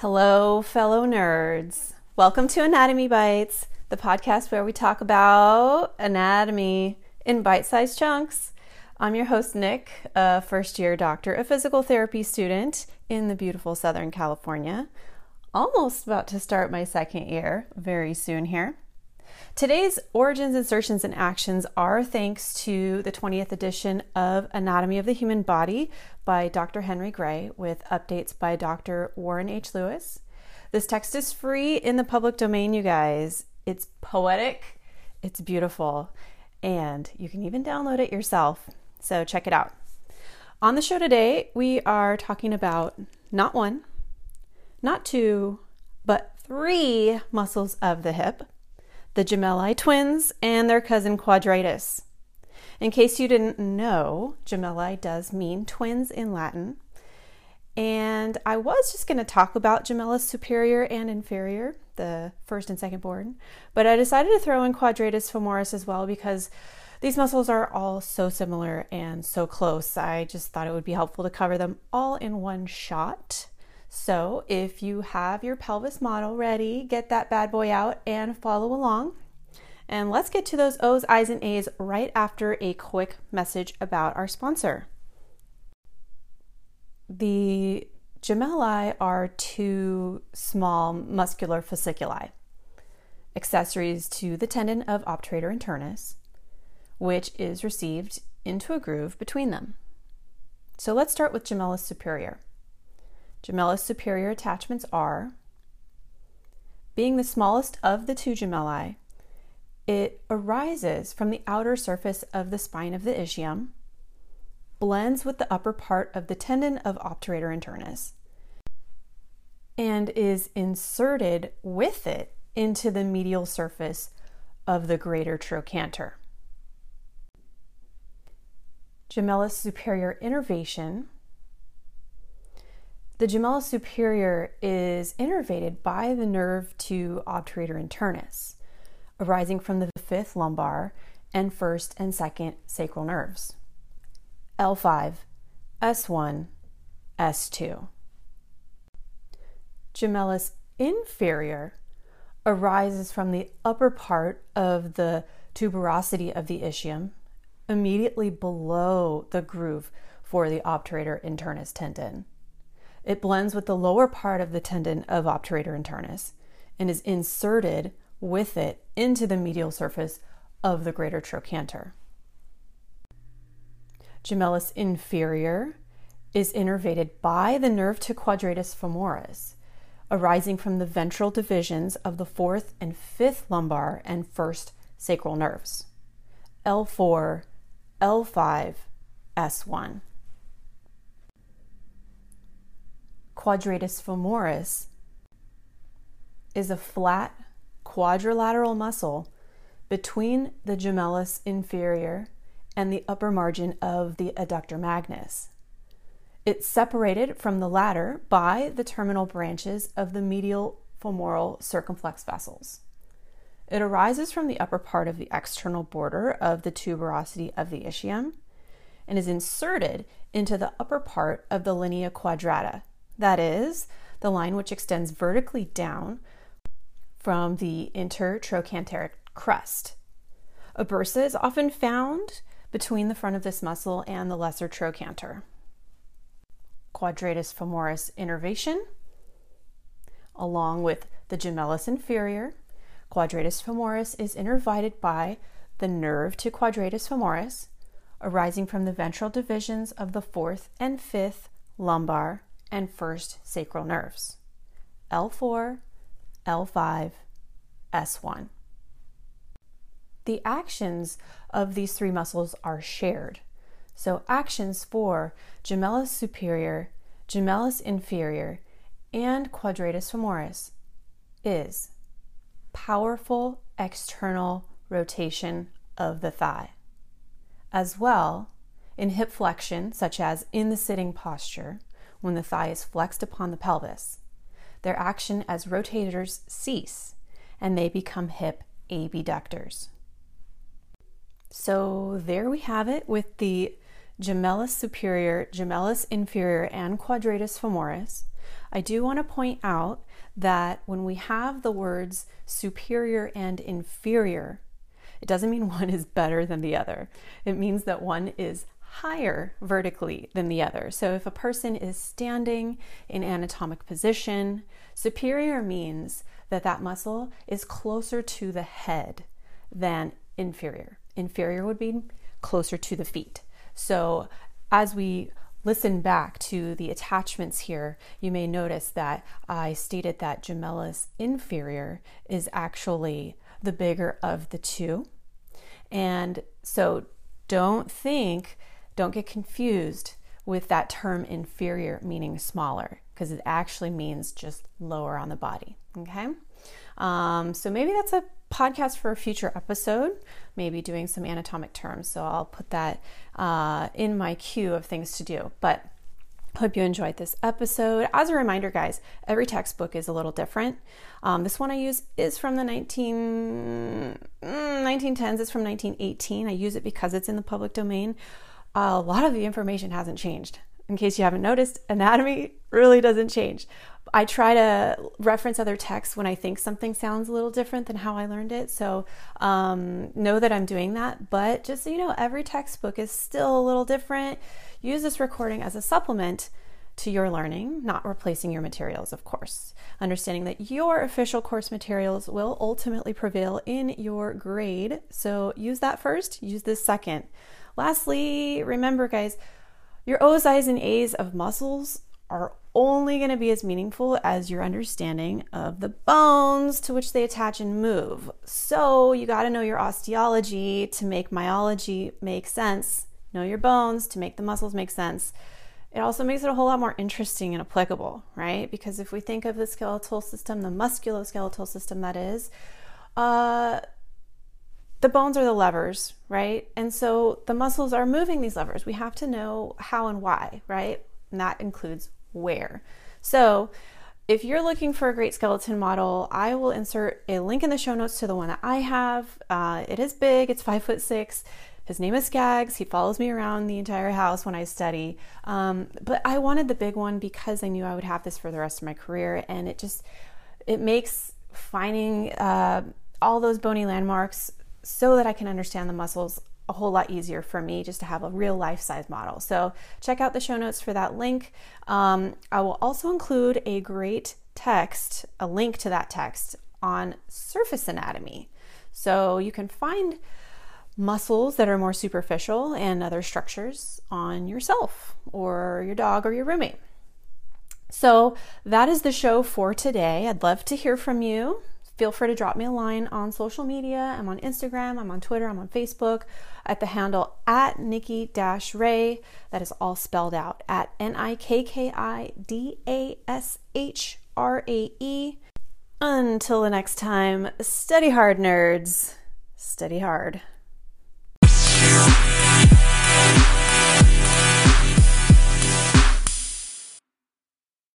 Hello, fellow nerds. Welcome to Anatomy Bites, the podcast where we talk about anatomy in bite sized chunks. I'm your host, Nick, a first year doctor a physical therapy student in the beautiful Southern California. Almost about to start my second year very soon here. Today's origins, insertions, and actions are thanks to the 20th edition of Anatomy of the Human Body by Dr. Henry Gray with updates by Dr. Warren H. Lewis. This text is free in the public domain, you guys. It's poetic, it's beautiful, and you can even download it yourself. So check it out. On the show today, we are talking about not one, not two, but three muscles of the hip the gemelli twins, and their cousin quadratus. In case you didn't know, gemelli does mean twins in Latin. And I was just going to talk about gemellus superior and inferior, the first and second born, but I decided to throw in quadratus femoris as well because these muscles are all so similar and so close. I just thought it would be helpful to cover them all in one shot. So, if you have your pelvis model ready, get that bad boy out and follow along. And let's get to those O's, I's, and A's right after a quick message about our sponsor. The gemelli are two small muscular fasciculi, accessories to the tendon of obturator internus, which is received into a groove between them. So let's start with gemellus superior. Gemellus superior attachments are being the smallest of the two gemelli, it arises from the outer surface of the spine of the ischium, blends with the upper part of the tendon of obturator internus, and is inserted with it into the medial surface of the greater trochanter. Gemellus superior innervation the gemellus superior is innervated by the nerve to obturator internus, arising from the fifth lumbar and first and second sacral nerves. L5, S1, S2. Gemellus inferior arises from the upper part of the tuberosity of the ischium, immediately below the groove for the obturator internus tendon. It blends with the lower part of the tendon of obturator internus and is inserted with it into the medial surface of the greater trochanter. Gemellus inferior is innervated by the nerve to quadratus femoris, arising from the ventral divisions of the fourth and fifth lumbar and first sacral nerves. L4, L5, S1. Quadratus femoris is a flat quadrilateral muscle between the gemellus inferior and the upper margin of the adductor magnus. It's separated from the latter by the terminal branches of the medial femoral circumflex vessels. It arises from the upper part of the external border of the tuberosity of the ischium and is inserted into the upper part of the linea quadrata, that is, the line which extends vertically down from the intertrochanteric crest. A bursa is often found between the front of this muscle and the lesser trochanter. Quadratus femoris innervation, along with the gemellus inferior, quadratus femoris is innervated by the nerve to quadratus femoris, arising from the ventral divisions of the fourth and fifth lumbar and first sacral nerves L4, L5, S1. The actions of these three muscles are shared. So, actions for gemellus superior, gemellus inferior, and quadratus femoris is powerful external rotation of the thigh. As well, in hip flexion, such as in the sitting posture, when the thigh is flexed upon the pelvis. Their action as rotators cease and they become hip abductors. So there we have it with the gemellus superior, gemellus inferior, and quadratus femoris. I do want to point out that when we have the words superior and inferior, it doesn't mean one is better than the other. It means that one is higher vertically than the other. So if a person is standing in anatomic position, superior means that that muscle is closer to the head than inferior. Inferior would be closer to the feet. So as we listen back to the attachments here, you may notice that I stated that gemellus inferior is actually the bigger of the two. And so don't think, don't get confused with that term inferior meaning smaller, because it actually means just lower on the body. Okay. Um, so maybe that's a podcast for a future episode, maybe doing some anatomic terms. So I'll put that uh, in my queue of things to do. But Hope you enjoyed this episode. As a reminder, guys, every textbook is a little different. Um, this one I use is from the 19, 1910s, mm, it's from 1918. I use it because it's in the public domain. A lot of the information hasn't changed. In case you haven't noticed, anatomy really doesn't change. I try to reference other texts when I think something sounds a little different than how I learned it. So um, know that I'm doing that. But just so you know, every textbook is still a little different. Use this recording as a supplement to your learning, not replacing your materials, of course. Understanding that your official course materials will ultimately prevail in your grade. So use that first, use this second. Lastly, remember, guys, your O's, I's, and A's of muscles are only going to be as meaningful as your understanding of the bones to which they attach and move. So you got to know your osteology to make myology make sense, know your bones to make the muscles make sense. It also makes it a whole lot more interesting and applicable, right? Because if we think of the skeletal system, the musculoskeletal system that is, uh, the bones are the levers, right? And so the muscles are moving these levers. We have to know how and why, right? And that includes where. So, if you're looking for a great skeleton model, I will insert a link in the show notes to the one that I have. Uh, it is big, it's five foot six. His name is Skaggs. He follows me around the entire house when I study. Um, but I wanted the big one because I knew I would have this for the rest of my career, and it just it makes finding uh, all those bony landmarks so that I can understand the muscles a whole lot easier for me just to have a real life size model. So check out the show notes for that link. Um, I will also include a great text, a link to that text on surface anatomy. So you can find muscles that are more superficial and other structures on yourself or your dog or your roommate. So that is the show for today. I'd love to hear from you feel free to drop me a line on social media. I'm on Instagram, I'm on Twitter, I'm on Facebook at the handle at Nikki Rae. That is all spelled out at N I K K I D A S H R A E. Until the next time, study hard, nerds. Study hard.